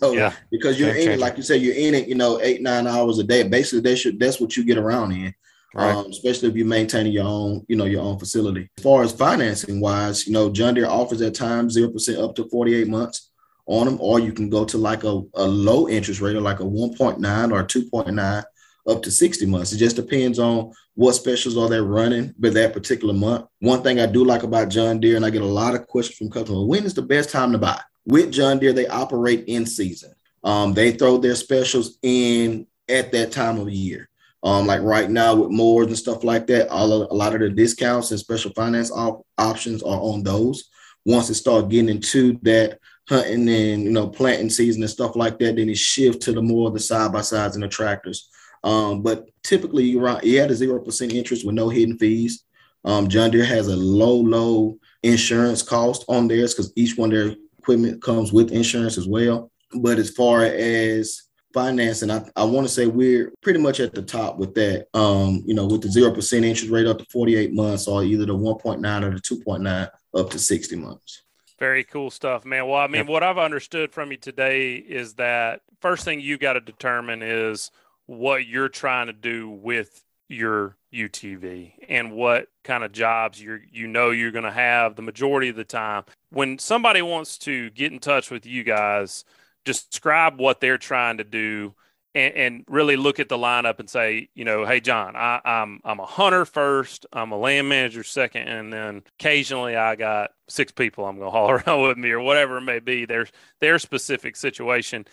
so yeah, because you're in it, like you said, you're in it, you know, eight nine hours a day. Basically, that should that's what you get around in. Right. Um, especially if you're maintaining your own, you know, your own facility. As far as financing wise, you know, John Deere offers at times zero percent up to 48 months on them, or you can go to like a, a low interest rate, or like a 1.9 or 2.9 up to 60 months. It just depends on what specials are they running for that particular month. One thing I do like about John Deere, and I get a lot of questions from customers, when is the best time to buy? With John Deere, they operate in season. Um, they throw their specials in at that time of year. Um, like right now with mowers and stuff like that, all of, a lot of the discounts and special finance op- options are on those. Once it start getting into that hunting and you know planting season and stuff like that, then it shifts to the more of the side by sides and the tractors. Um, but typically, you are you had a zero percent interest with no hidden fees. Um, John Deere has a low, low insurance cost on theirs because each one of their equipment comes with insurance as well. But as far as financing, I, I want to say we're pretty much at the top with that. Um, you know, with the zero percent interest rate up to 48 months, or either the 1.9 or the 2.9 up to 60 months. Very cool stuff, man. Well, I mean, what I've understood from you today is that first thing you got to determine is what you're trying to do with your UTV and what kind of jobs you you know you're going to have the majority of the time. When somebody wants to get in touch with you guys, describe what they're trying to do and, and really look at the lineup and say, you know, hey John, I, I'm I'm a hunter first, I'm a land manager second, and then occasionally I got six people I'm going to haul around with me or whatever it may be. Their their specific situation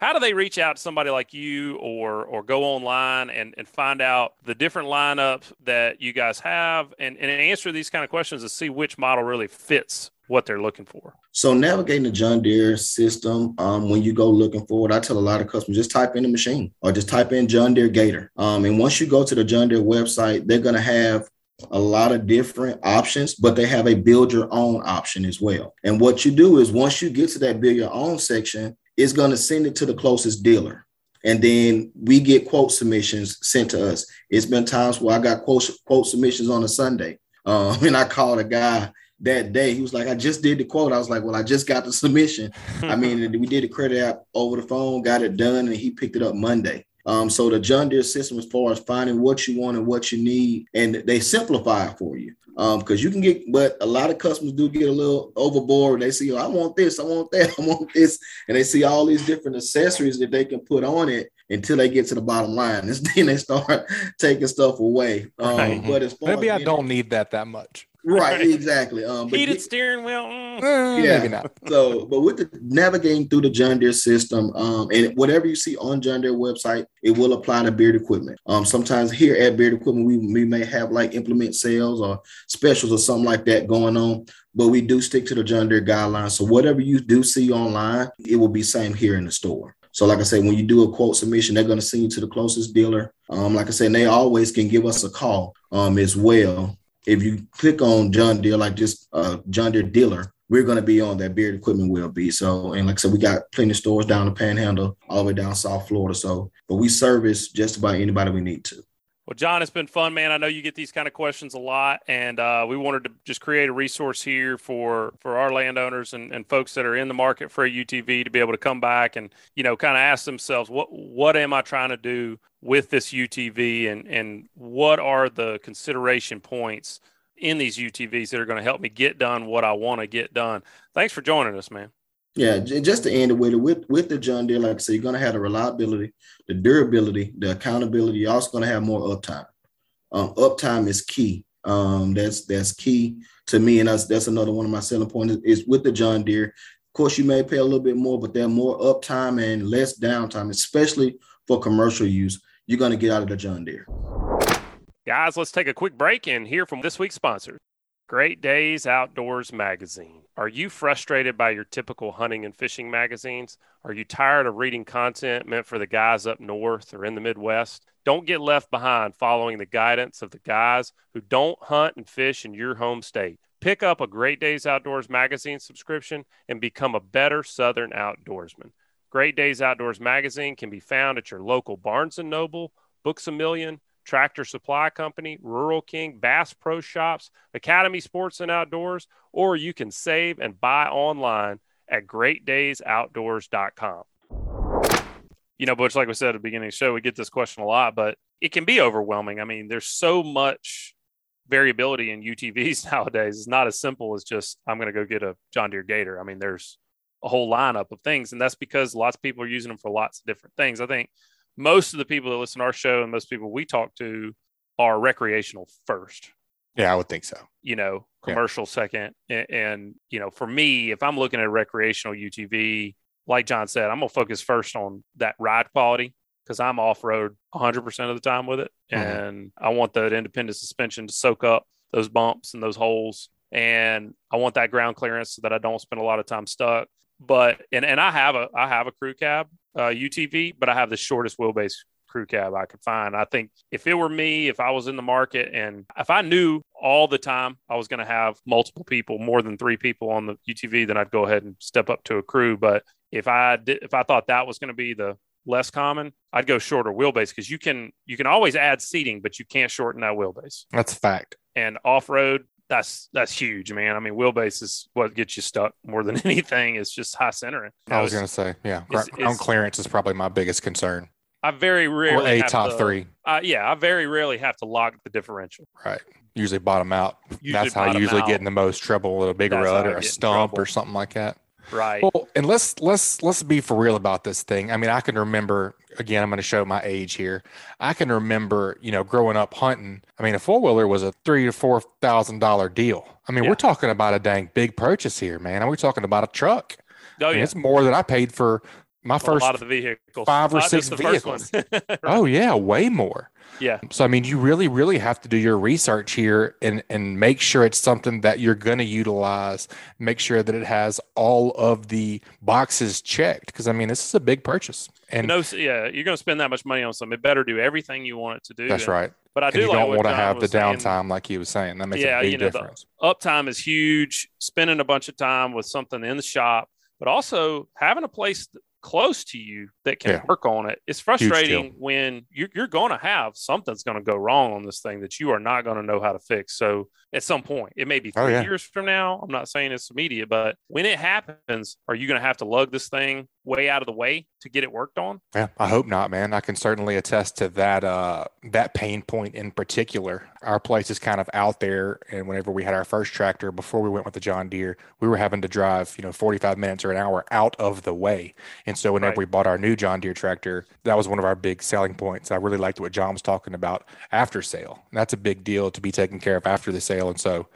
how do they reach out to somebody like you or or go online and, and find out the different lineups that you guys have and, and answer these kind of questions to see which model really fits what they're looking for so navigating the john deere system um, when you go looking for it i tell a lot of customers just type in the machine or just type in john deere gator um, and once you go to the john deere website they're going to have a lot of different options, but they have a build your own option as well. And what you do is once you get to that build your own section, is going to send it to the closest dealer. And then we get quote submissions sent to us. It's been times where I got quote, quote submissions on a Sunday. Um, and I called a guy that day. He was like, I just did the quote. I was like, Well, I just got the submission. I mean, we did the credit app over the phone, got it done, and he picked it up Monday. Um, so the John Deere system, as far as finding what you want and what you need, and they simplify it for you because um, you can get, but a lot of customers do get a little overboard. They see, oh, I want this, I want that, I want this, and they see all these different accessories that they can put on it until they get to the bottom line. And then they start taking stuff away. Um, right. But as maybe as I don't need that that much. Right, exactly. Um, Heated get, steering wheel. Mm. Eh, yeah. Maybe not. so, but with the navigating through the John Deere system, um, and whatever you see on John Deere website, it will apply to Beard equipment. Um, sometimes here at Beard equipment, we, we may have like implement sales or specials or something like that going on, but we do stick to the John Deere guidelines. So whatever you do see online, it will be same here in the store. So, like I said, when you do a quote submission, they're going to send you to the closest dealer. Um, like I said, they always can give us a call um, as well if you click on John Deere, like just uh, John Deere dealer, we're going to be on that Beard Equipment will be. So, and like I said, we got plenty of stores down the Panhandle, all the way down South Florida. So, but we service just about anybody we need to. Well, John, it's been fun, man. I know you get these kind of questions a lot, and uh, we wanted to just create a resource here for for our landowners and, and folks that are in the market for a UTV to be able to come back and you know kind of ask themselves what what am I trying to do with this UTV, and and what are the consideration points in these UTVs that are going to help me get done what I want to get done. Thanks for joining us, man. Yeah, just to end it with with with the John Deere, like I said, you're going to have the reliability, the durability, the accountability. You're also going to have more uptime. Um, uptime is key. Um, that's that's key to me, and that's that's another one of my selling points is, with the John Deere. Of course, you may pay a little bit more, but they're more uptime and less downtime, especially for commercial use. You're going to get out of the John Deere. Guys, let's take a quick break and hear from this week's sponsor, Great Days Outdoors Magazine. Are you frustrated by your typical hunting and fishing magazines? Are you tired of reading content meant for the guys up north or in the Midwest? Don't get left behind following the guidance of the guys who don't hunt and fish in your home state. Pick up a Great Days Outdoors magazine subscription and become a better Southern outdoorsman. Great Days Outdoors magazine can be found at your local Barnes & Noble, Books A Million, Tractor Supply Company, Rural King, Bass Pro Shops, Academy Sports and Outdoors, or you can save and buy online at greatdaysoutdoors.com. You know, Butch, like we said at the beginning of the show, we get this question a lot, but it can be overwhelming. I mean, there's so much variability in UTVs nowadays. It's not as simple as just, I'm going to go get a John Deere Gator. I mean, there's a whole lineup of things. And that's because lots of people are using them for lots of different things. I think most of the people that listen to our show and most people we talk to are recreational first. Yeah, I would think so. You know, commercial yeah. second. And, and, you know, for me, if I'm looking at a recreational UTV, like John said, I'm going to focus first on that ride quality because I'm off road 100% of the time with it. Mm-hmm. And I want that independent suspension to soak up those bumps and those holes. And I want that ground clearance so that I don't spend a lot of time stuck. But, and, and I have a, I have a crew cab uh, UTV, but I have the shortest wheelbase crew cab I could find. I think if it were me, if I was in the market and if I knew all the time I was going to have multiple people, more than three people on the UTV, then I'd go ahead and step up to a crew. But if I did, if I thought that was going to be the less common, I'd go shorter wheelbase because you can you can always add seating, but you can't shorten that wheelbase. That's a fact. And off road, that's that's huge, man. I mean, wheelbase is what gets you stuck more than anything. It's just high centering. I was going to say, yeah, ground, ground clearance is probably my biggest concern. I very rarely or a top to, three. Uh, yeah, I very rarely have to lock the differential. Right. Usually bottom out. Usually that's how you usually out. get in the most trouble with a big that's rut or a stump or something like that. Right. Well, and let's let's let's be for real about this thing. I mean, I can remember again. I'm going to show my age here. I can remember, you know, growing up hunting. I mean, a four wheeler was a three to four thousand dollar deal. I mean, yeah. we're talking about a dang big purchase here, man. And we're talking about a truck. Oh I mean, yeah, it's more than I paid for my well, first a lot of the vehicles, five or six vehicles. right. Oh yeah, way more. Yeah. So I mean, you really, really have to do your research here and and make sure it's something that you're going to utilize. Make sure that it has all of the boxes checked because I mean, this is a big purchase. And no, yeah, you're going to spend that much money on something. It better do everything you want it to do. That's and, right. But I and do you like don't want to have the saying, downtime like he was saying. That makes yeah, a big you know, difference. uptime is huge. Spending a bunch of time with something in the shop, but also having a place close to you that can yeah. work on it. It's frustrating when you're, you're going to have something's going to go wrong on this thing that you are not going to know how to fix. So at some point, it may be oh, three oh, yeah. years from now. I'm not saying it's immediate, but when it happens, are you going to have to lug this thing way out of the way to get it worked on? Yeah, I hope not, man. I can certainly attest to that uh that pain point in particular. Our place is kind of out there and whenever we had our first tractor before we went with the John Deere, we were having to drive, you know, 45 minutes or an hour out of the way. And so whenever right. we bought our new John Deere tractor, that was one of our big selling points. I really liked what John was talking about after sale. And that's a big deal to be taken care of after the sale and so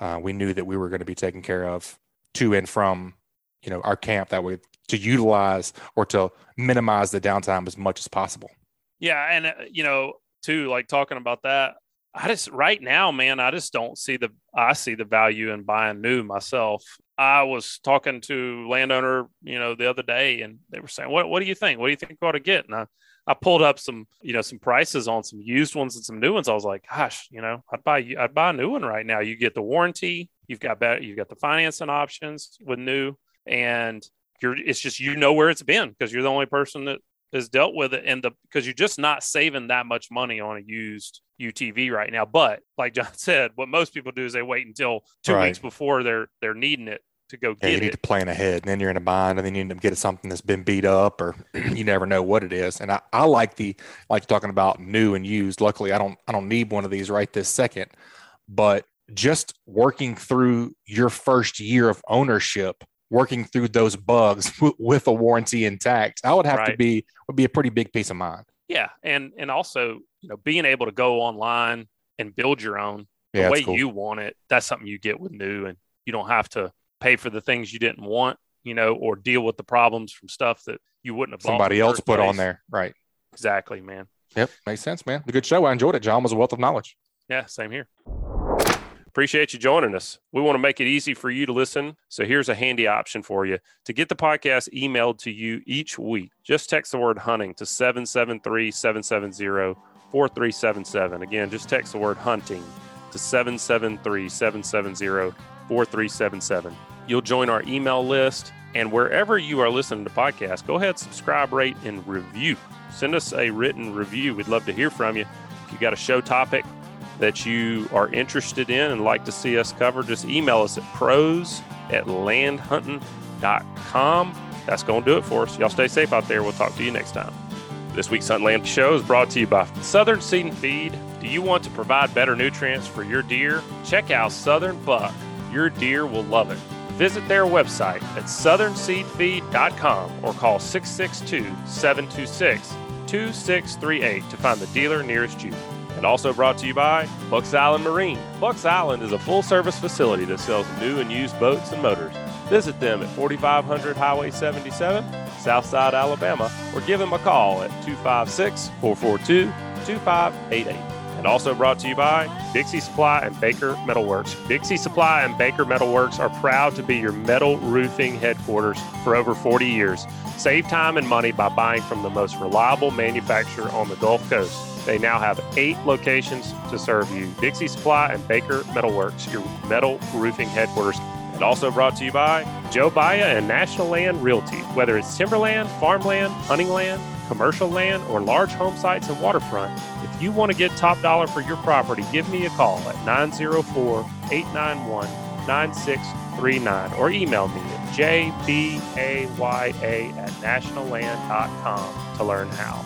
uh, we knew that we were going to be taken care of to and from you know our camp that way to utilize or to minimize the downtime as much as possible. Yeah, and uh, you know, too, like talking about that, I just right now, man, I just don't see the I see the value in buying new myself. I was talking to landowner, you know, the other day, and they were saying, "What What do you think? What do you think we ought to get?" And I, I pulled up some, you know, some prices on some used ones and some new ones. I was like, gosh, you know, I'd buy I'd buy a new one right now. You get the warranty, you've got better, you've got the financing options with new, and you're it's just you know where it's been because you're the only person that has dealt with it and the because you're just not saving that much money on a used UTV right now. But like John said, what most people do is they wait until two Right. weeks before they're they're needing it to go Yeah, you get need it. to plan ahead, and then you're in a bind, and then you end up getting something that's been beat up, or you never know what it is. And I, I like the like talking about new and used. Luckily, I don't I don't need one of these right this second, but just working through your first year of ownership, working through those bugs w- with a warranty intact, I would have to be would be a pretty big peace of mind. Yeah, and and also you know being able to go online and build your own Yeah, the way cool. you want it. That's something you get with new, and you don't have to pay for the things you didn't want, you know, or deal with the problems from stuff that you wouldn't have. somebody else put on there. Right. Exactly, man. Yep. Makes sense, man. A good show. I enjoyed it. John was a wealth of knowledge. Yeah, same here. Appreciate you joining us. We want to make it easy for you to listen. So here's a handy option for you. To get the podcast emailed to you each week, just text the word hunting to 773 770 4377. Again, just text the word hunting to 773 770 4377. You'll join our email list. And wherever you are listening to podcasts, go ahead, subscribe, rate, and review. Send us a written review. We'd love to hear from you. If you got a show topic that you are interested in and like to see us cover, just email us at pros at landhuntin.com. That's going to do it for us. Y'all stay safe out there. We'll talk to you next time. This week's Hunt Land Show is brought to you by Southern Seed and Feed. Do you want to provide better nutrients for your deer? Check out Southern Buck. Your deer will love it. Visit their website at southernseedfeed.com or call 662 726 2638 to find the dealer nearest you. And also brought to you by Bucks Island Marina. Bucks Island is a full service facility that sells new and used boats and motors. Visit them at 4500 Highway 77, Southside, Alabama, or give them a call at 256 442 2588. And also brought to you by Dixie Supply and Baker Metalworks. Dixie Supply and Baker Metalworks are proud to be your metal roofing headquarters for over 40 years. Save time and money by buying from the most reliable manufacturer on the Gulf Coast. They now have eight locations to serve you. Dixie Supply and Baker Metalworks, your metal roofing headquarters. And also brought to you by Joe Baya and National Land Realty. Whether it's timberland, farmland, hunting land, commercial land, or large home sites and waterfront, you want to get top dollar for your property, give me a call at 904 891 9639 or email me at jbaya at nationalland.com to learn how.